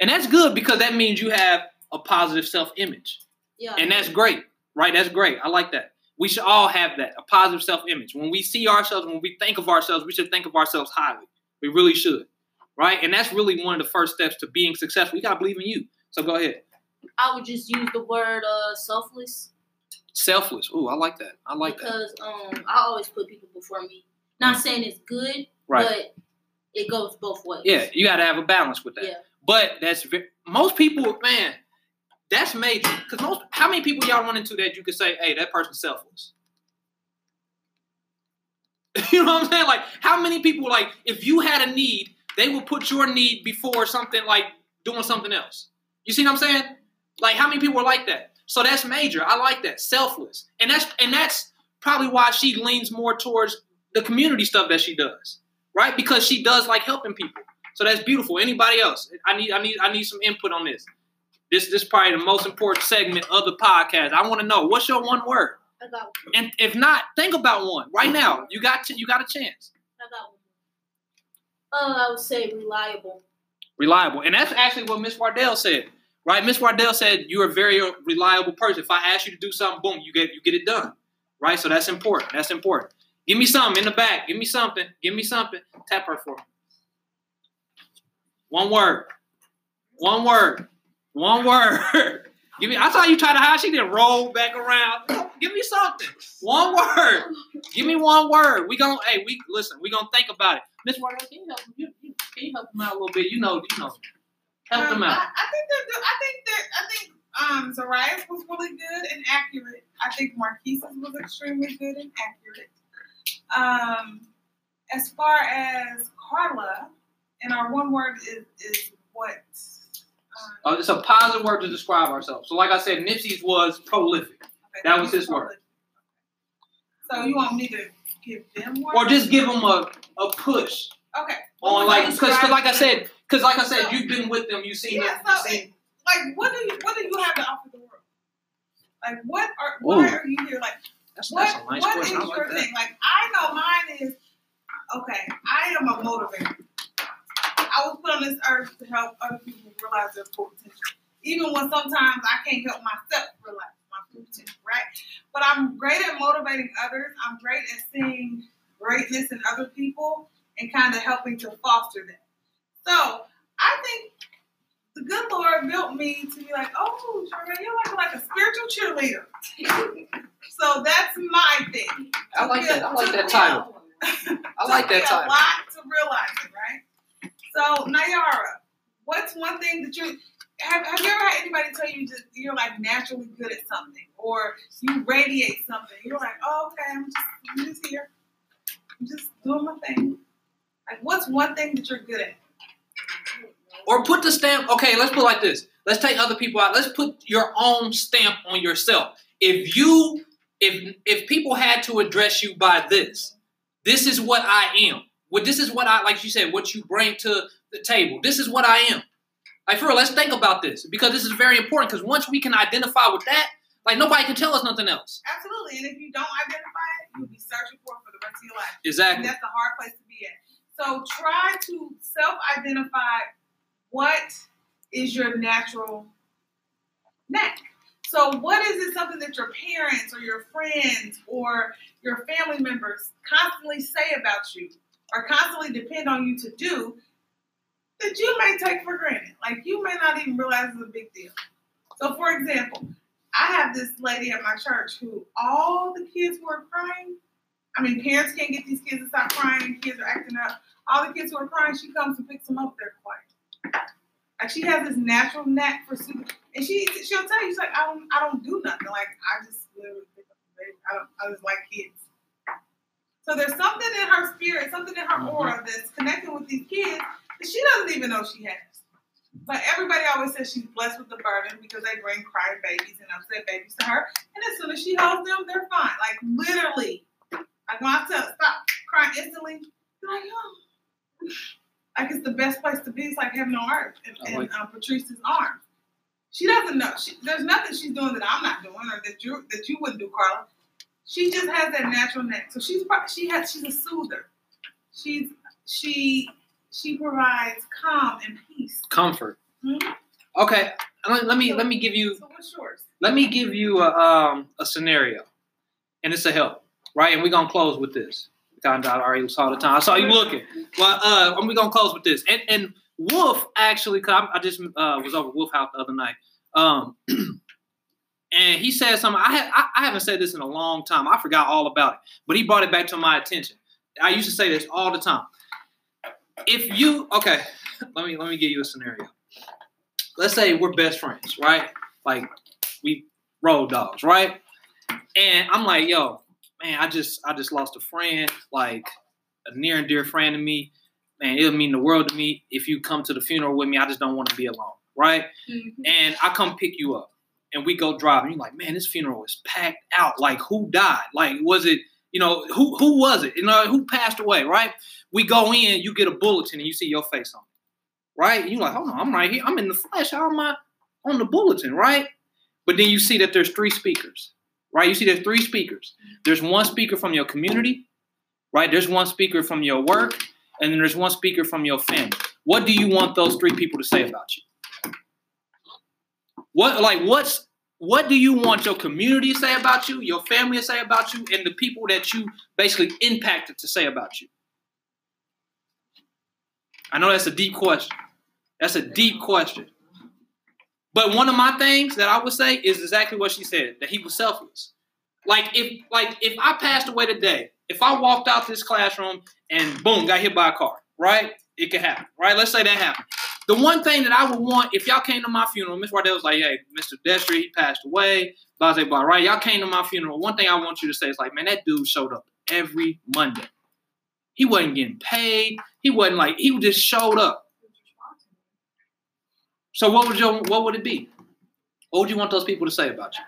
And that's good because that means you have a positive self-image. Yeah. And that's great, right? That's great. I like that. We should all have that, a positive self-image. When we see ourselves, when we think of ourselves, we should think of ourselves highly. We really should, right? And that's really one of the first steps to being successful. You gotta believe in you. So go ahead. I would just use the word uh, selfless Selfless. Ooh, I like that. I like that. because um I always put people before me. Not saying it's good, Right. but it goes both ways. Yeah, you got to have a balance with that. Yeah. But that's most people, man. That's major. Because most, how many people y'all run into that you could say, "Hey, that person's selfless." you know what I'm saying? Like, how many people, like, if you had a need, they will put your need before something like doing something else. You see what I'm saying? Like, how many people are like that? So that's major. I like that. Selfless, and that's and that's probably why she leans more towards the community stuff that she does, right? Because she does like helping people. So that's beautiful. Anybody else? I need I need I need some input on this. This this is probably the most important segment of the podcast. I want to know what's your one word, I got one. and if not, think about one right now. You got to, you got a chance. I got one. Uh, I would say reliable. Reliable, and that's actually what Miss Wardell said. Right, Miss Wardell said you're a very reliable person. If I ask you to do something, boom, you get you get it done. Right, so that's important. That's important. Give me something in the back. Give me something. Give me something. Tap her for me. One word. One word. One word. Give me. I saw you try to hide. She didn't roll back around. Give me something. One word. Give me one word. We gon' Hey, we listen. We gonna think about it. Miss Wardell, can you help? You, you, can you help him out a little bit? You know. You know. Help Um, I, out. I think that I think that I think um Zariah's was really good and accurate. I think Marquise's was extremely good and accurate. Um, as far as Carla, and our one word is is what. Uh, it's a positive word to describe ourselves. So, like I said, Nipsey's was prolific, okay, that was his word. So you want me to give them one, or just give them a, a push okay on What like would because like I said because like I said So- you've been with them you've seen Yeah, them you've so seen like what do you what do you have to offer the world? Like what are why Ooh. are you here? Like That's, what that's a nice what is question. Your like that. thing? Like I know mine is okay. I am a motivator. I was put on this earth to help other people realize their full potential, even when sometimes I can't help myself realize my full potential. Right? But I'm great at motivating others. I'm great at seeing greatness in other people and kind of helping to foster that. So I think the good Lord built me to be like, oh, you're like, like a spiritual cheerleader. so that's my thing. I like that. I like that title. I like that title. A lot to realize it, right? So Nayara, what's one thing that you have? Have you ever had anybody tell you just you're like naturally good at something, or you radiate something? You're like, oh, okay, I'm just, I'm just here, I'm just doing my thing. Like, what's one thing that you're good at? Or put the stamp. Okay, let's put like this. Let's take other people out. Let's put your own stamp on yourself. If you, if if people had to address you by this, this is what I am. What this is what I like. You said what you bring to the table. This is what I am. Like for real, let's think about this because this is very important. Because once we can identify with that, like nobody can tell us nothing else. Absolutely, and if you don't identify it, you'll be searching for it for the rest of your life. And Exactly. that's a hard place to be at. So try to self-identify what is your natural knack. So what is it something that your parents or your friends or your family members constantly say about you or constantly depend on you to do that you may take for granted? Like you may not even realize is a big deal. So for example, I have this lady at my church who all the kids were crying, I mean, parents can't get these kids to stop crying. Kids are acting up. All the kids who are crying, she comes and picks them up. They're quiet. Like she has this natural knack for soothing, and she she'll tell you she's like, I don't I don't do nothing. Like I just literally pick up the baby. I don't I just like kids. So there's something in her spirit, something in her aura that's connecting with these kids that she doesn't even know she has. But everybody always says she's blessed with the burden because they bring crying babies and upset babies to her. And as soon as she holds them, they're fine. Like literally. Like when I tell stop crying instantly, like, oh. Like it's the best place to be. It's like heaven on earth in like um, Patrice's arms. She doesn't know. She, there's nothing she's doing that I'm not doing or that you that you wouldn't do, Carla. She just has that natural neck. So she's she has she's a soother. She's she she provides calm and peace. Comfort. Mhm. Okay. Let, me let me give you So what's yours? let me give you a um a scenario, and it's a help, right? And we're gonna close with this. Kind of already saw the time. I saw you looking. Well, uh, and we're gonna close with this. And and Wolf actually, cause I, I just uh, was over Wolf House the other night. Um, and he said something. I, ha- I I haven't said this in a long time. I forgot all about it, but he brought it back to my attention. I used to say this all the time. If you okay, let me let me give you a scenario. Let's say we're best friends, right? Like we road dogs, right? And I'm like, yo, man, I just I just lost a friend, like a near and dear friend to me. Man, it'll mean the world to me if you come to the funeral with me. I just don't want to be alone, right? Mm-hmm. And I come pick you up, and we go driving. you're like, man, this funeral is packed out. Like, who died? Like, was it? You know, who who was it? You know, who passed away? Right? We go in, you get a bulletin, and you see your face on it, right? And you're like, hold on, I'm right here. I'm in the flesh. How am I on the bulletin, right? But then you see that there's three speakers, right? You see there's three speakers. There's one speaker from your community, right? There's one speaker from your work, and then there's one speaker from your family. What do you want those three people to say about you? What like what's what do you want your community to say about you, your family to say about you, and the people that you basically impacted to say about you? I know that's a deep question. That's a deep question. But one of my things that I would say is exactly what she said, that he was selfless. Like if like if I passed away today, if I walked out this classroom and boom, got hit by a car, right? It could happen, right? Let's say that happened. The one thing that I would want, if y'all came to my funeral, Miss Wardell was like, hey, Mr. Destry, he passed away, blah, blah, blah, right? Y'all came to my funeral. One thing I want you to say is like, man, that dude showed up every Monday. He wasn't getting paid. He wasn't like, he just showed up. So what would your what would it be? What would you want those people to say about you?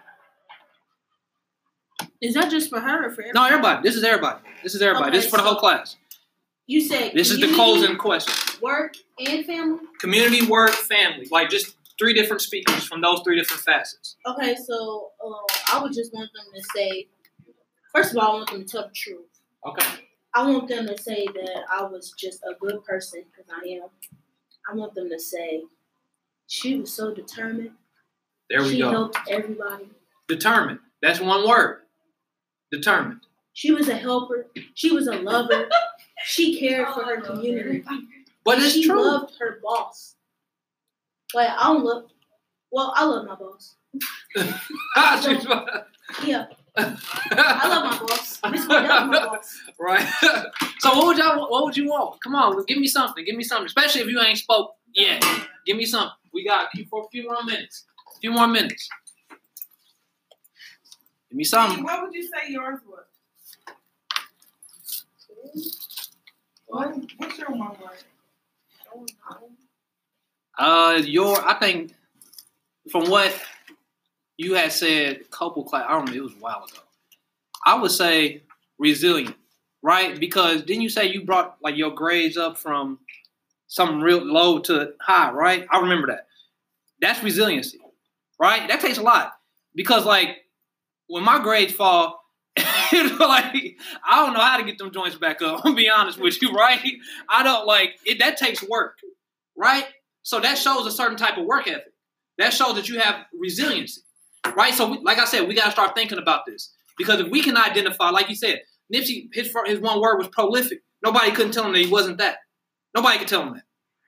Is that just for her or for everybody? No, everybody. This is everybody. This is everybody. this Okay, is for the whole class. You said This is the closing question. Work and family. Community, work, family. Like just three different speakers from those three different facets. Okay, so uh, I would just want them to say, first of all, I want them to tell the truth. Okay. I want them to say that I was just a good person because I am. I want them to say she was so determined. There we she go. helped everybody. Determined. That's one word. Determined. She was a helper. She was a lover. she cared for her community. But it's she true. loved her boss. Like I don't love. Well, I love my boss. Yeah, I love my boss. Miss Wardell, my boss. right. so what would y'all what would you want? Come on, give me something. Give me something. Especially if you ain't spoke yet. Give me something. We got you for a few more minutes. A few more minutes. Give me something. What would you say yours was? What, what's your one word? Uh, your I think from what you had said, a couple class. I don't know. It was a while ago. I would say resilient, right? Because didn't you say you brought like your grades up from something real low to high, right? I remember that. That's resiliency, right? That takes a lot because like when my grades fall. like I don't know how to get them joints back up. I'm be honest with you, right? I don't like it. That takes work, right? So that shows a certain type of work ethic. That shows that you have resiliency, right? So, we, like I said, we got to start thinking about this because if we can identify, like you said, Nipsey, his his one word was prolific. Nobody couldn't tell him that he wasn't that. Nobody could tell him that,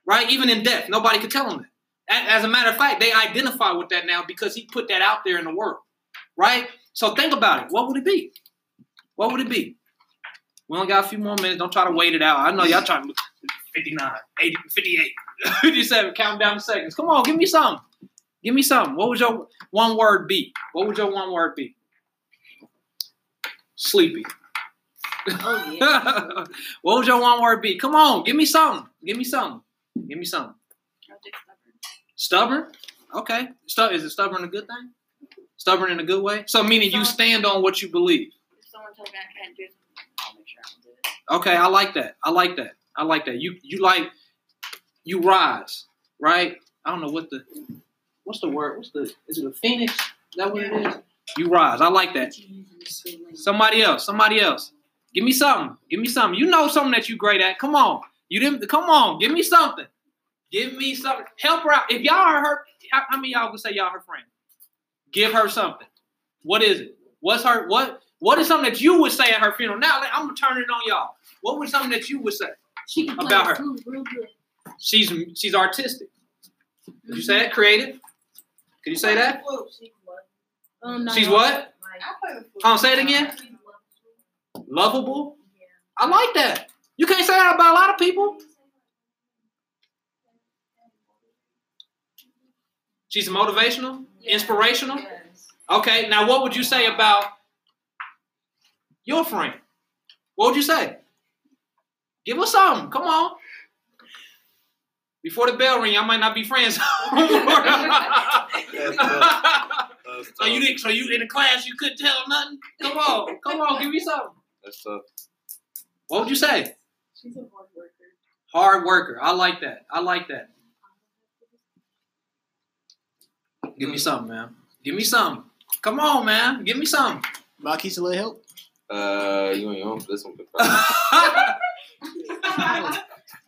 right? Even in death, nobody could tell him that. As a matter of fact, they identify with that now because he put that out there in the world, right? So think about it. What would it be? What would it be? We only got a few more minutes. Don't try to wait it out. I know y'all trying to 59, 80, 58, 57, count down the seconds. Come on, give me something. Give me something. What would your one word be? What would your one word be? Sleepy. Oh yeah. what would your one word be? Come on, give me something. Give me something. Give me something. Stubborn? Okay. Is it stubborn a good thing? Stubborn in a good way? So meaning you stand on what you believe. Me I can't do it, I'll make sure I don't do it. Okay, I like that. I like that. I like that. You you like you rise, right? I don't know what the what's the word? What's the is it a phoenix? Is that what it is? You rise. I like that. Somebody else. Somebody else. Give me something. Give me something. You know something that you great at. Come on. You didn't come on. Give me something. Give me something. Help her out. If y'all are her, many of y'all would say y'all her friend? Give her something. What is it? What's her what what is something that you would say at her funeral? Now I'm gonna turn it on y'all. What was something that you would say? She can play About her. the flute real good. She's she's artistic. Did you say that? Creative? Could you say that? Um, no, She's no. what? I play the on, say it again. Lovable? I like that. You can't say that about a lot of people. She's motivational, inspirational. Yes. Okay, now what would you say about your friend? What would you say? Give us something. Come on. Before the bell ring, I might not be friends. so you didn't. So you in the class, you couldn't tell nothing. Come on, come on, give me something. That's tough. What would you say? She's a hard worker. Hard worker. I like that. I like that. Give me something, man. Give me something. Come on, man. Give me something. Marquise, a little help? Uh, you and your own this one.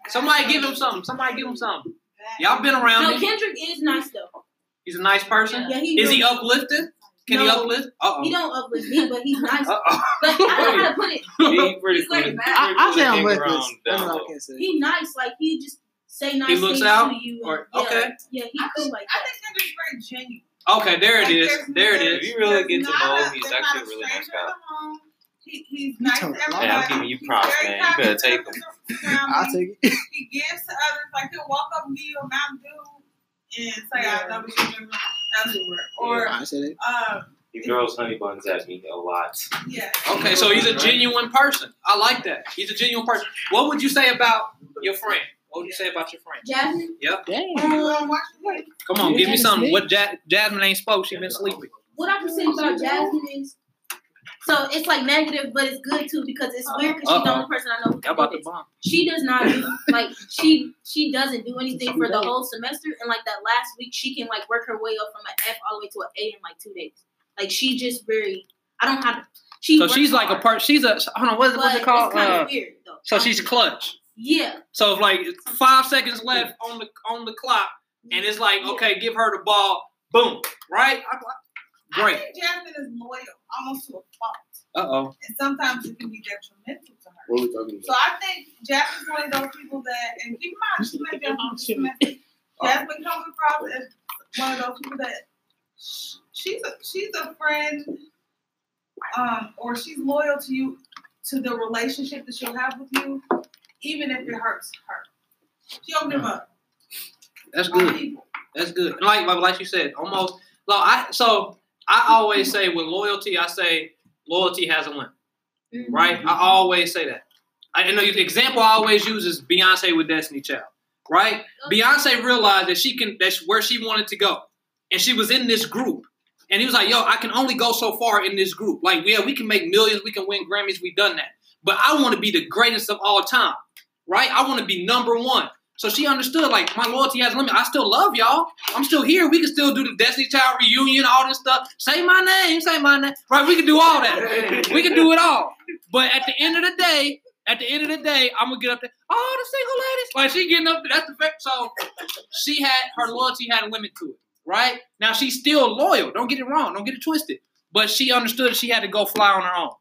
Somebody give him something. Somebody give him something. Y'all been around No, him. Kendrick is nice though. He's a nice person. Yeah, he Is he uplifted? Can he uplift? Uh He don't uplift me, but he's nice. Uh oh. Like I don't know how to put it. He pretty He's like cool. I, I say I'm Hang reckless. around That's down. I can say. He nice. Like he just say nice He looks things out? to you. Or- yeah, okay. Yeah, he I cool think, like I think Kendrick's very genuine. Okay, there it Like, is. There it is. If you really get to know him, he's actually a really nice stranger guy. In the home. He, he's You nice to talking a lot. everybody. Hey, I'm giving you props, man. You better take to 'em. around I'll take it. He gives to others. Like he'll walk up and give you a Mountain Dew and say, "I love you." That's the word. Or I said it. um, He throws honey buns at me a lot. yeah. Okay, so he's a genuine person. I like that. He's a genuine person. What would you say about your friend? What would you say about your friend? Jasmine. Yep. Dang. Watch the Come on, give me something. What ja- Jasmine ain't spoke. She been sleeping. What I can say about Jasmine is So it's like negative, but it's good too because it's weird because she's the only person I know who about do to this. bomb. She does not do like she she doesn't do anything for the whole semester, and like that last week she can like work her way up from an F all the way to an A in like two days. Like she just very I don't have to. She So works she's like a part. She's a hold on. What, what's but it called? It's kind Uh, of weird though. so she's clutch. yeah. So if like five seconds left on the on the clock, and it's like okay, give her the ball. Boom. Right. I Great. think Jasmine is loyal, almost to a fault, Uh oh. and sometimes it can be detrimental to her. What are we talking about? So I think Jasmine's one of those people that, and keep in mind, she met Jasmine this semester. Jasmine comes across as one of those people that she's a she's a friend, um, or she's loyal to you, to the relationship that she'll have with you, even if it hurts her. She don't give up That's good. That's good. And Like like you said, almost. Like I so I always say with loyalty, I say loyalty has a limit. Mm-hmm. Right. I always say that. I and the example I always use is Beyonce with Destiny Child. Right. Beyonce realized that she can. That's where she wanted to go, and she was in this group. And he was like, "Yo, I can only go so far in this group. Like, yeah, we can make millions, we can win Grammys, we've done that. But I want to be the greatest of all time, right? I want to be number one." So she understood, like, my loyalty has a limit. I still love y'all. I'm still here. We can still do the Destiny Child reunion, all this stuff. Say my name, say my name. Right? We can do all that. We can do it all. But at the end of the day, at the end of the day, I'm gonna get up there. Oh, the single ladies, like she getting up there. That's the fact. So she had her loyalty had a limit to it, right? Now she's still loyal. Don't get it wrong. Don't get it twisted. But she understood she had to go fly on her own,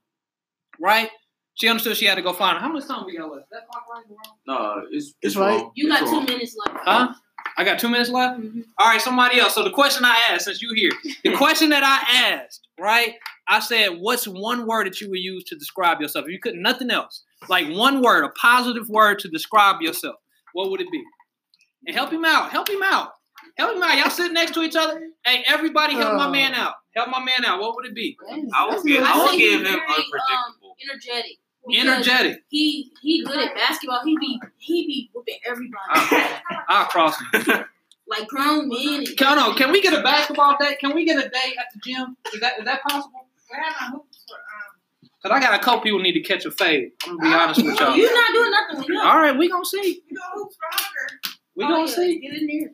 right? She understood she had to go find on. her- How much time we got left? Is that clock right wrong? No, it's It's it's right. wrong. You It's got two minutes left. Huh? I got two minutes left. Mhm. All right, somebody else. So the question I asked, since you here, the question that I asked, right? I said, "What's one word that you would use to describe yourself? If you couldn't, nothing else, like one word, a positive word to describe yourself. What would it be?" And help him out. Help him out. Help him out. Y'all sitting next to each other. Hey, everybody, help my Oh. man out. Help my man out. What would it be? I will give. I I will give him very, um, unpredictable. Energetic. Because Energetic. He he good at basketball. He be he be whooping everybody. I'll cross him. like grown men. And Can, no, can we get a basketball day? Can we get a day at the gym? Is that is that possible? We're having hoops for um, Cause I got a couple people need to catch a fade. I'm gonna be honest with y'all. You're not doing nothing with him. All right, we gonna see. you know hoops for. We Oh, gonna yeah, see. Get in there.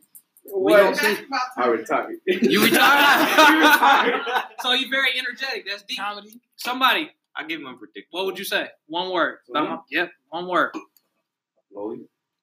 We gonna What? see. Basketball I time. retired. You retired. so you very energetic. That's deep. Comedy. Somebody, I give him unpredictable. what would you say? One word. Loyal? Yep, one word. Loyal.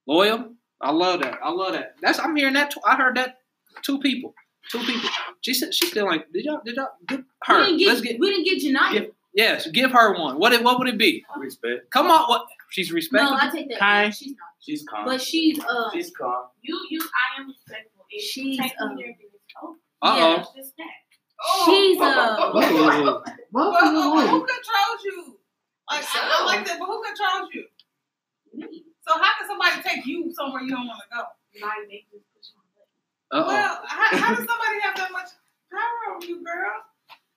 Loyal. I love that. I love that. That's I'm hearing that. Tw- I heard that. Two people. Two people. She said she still like. Did y'all? Did y'all? Give her. We didn't get, Let's get. we didn't get Janaya. Yes, give her one. What? What would it be? Respect. Come on. What? She's respectful. No. I take that. Kind. back. She's not. She's calm. But she's uh She's calm. You, you, I am respectful. If She's, you take me there, then it's over. Uh yeah. It's just that. uh But, oh. but, but who controls you? Like I, I like that, but who controls you? Me. So how can somebody take you somewhere you don't want to go? Like, they just push my button. Well, how, how does somebody have that much power over you, girl?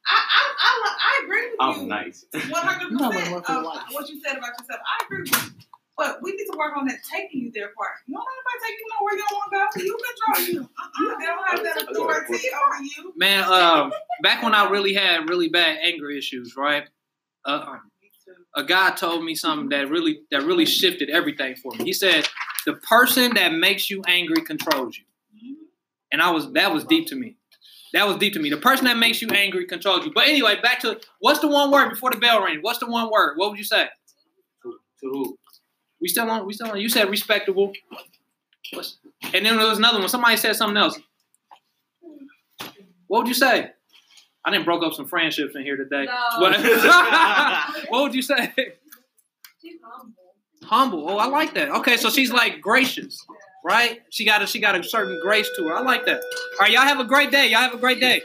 I I I, I agree with you. I'm you. nice. One hundred percent of what you said about yourself. I agree with you. But we need to work on that taking you there part. You don't let anybody take you nowhere you don't want to go. You control you. Uh-uh. They don't have that authority over you. Man, um, back when I really had really bad anger issues, right? Uh, a guy told me something that really that really shifted everything for me. He said, "The person that makes you angry controls you," and I was that was deep to me. That was deep to me. The person that makes you angry controls you. But anyway, back to what's the one word before the bell rings? What's the one word? What would you say? To, to who? We still on. We still on. You said respectable. What's, and then there was another one. Somebody said something else. What would you say? I didn't broke up some friendships in here today. No. What would you say? She's humble. Humble. Oh, I like that. Okay, so she's like gracious, right? She got a she got a certain grace to her. I like that. All right, y'all have a great day. Y'all have a great day.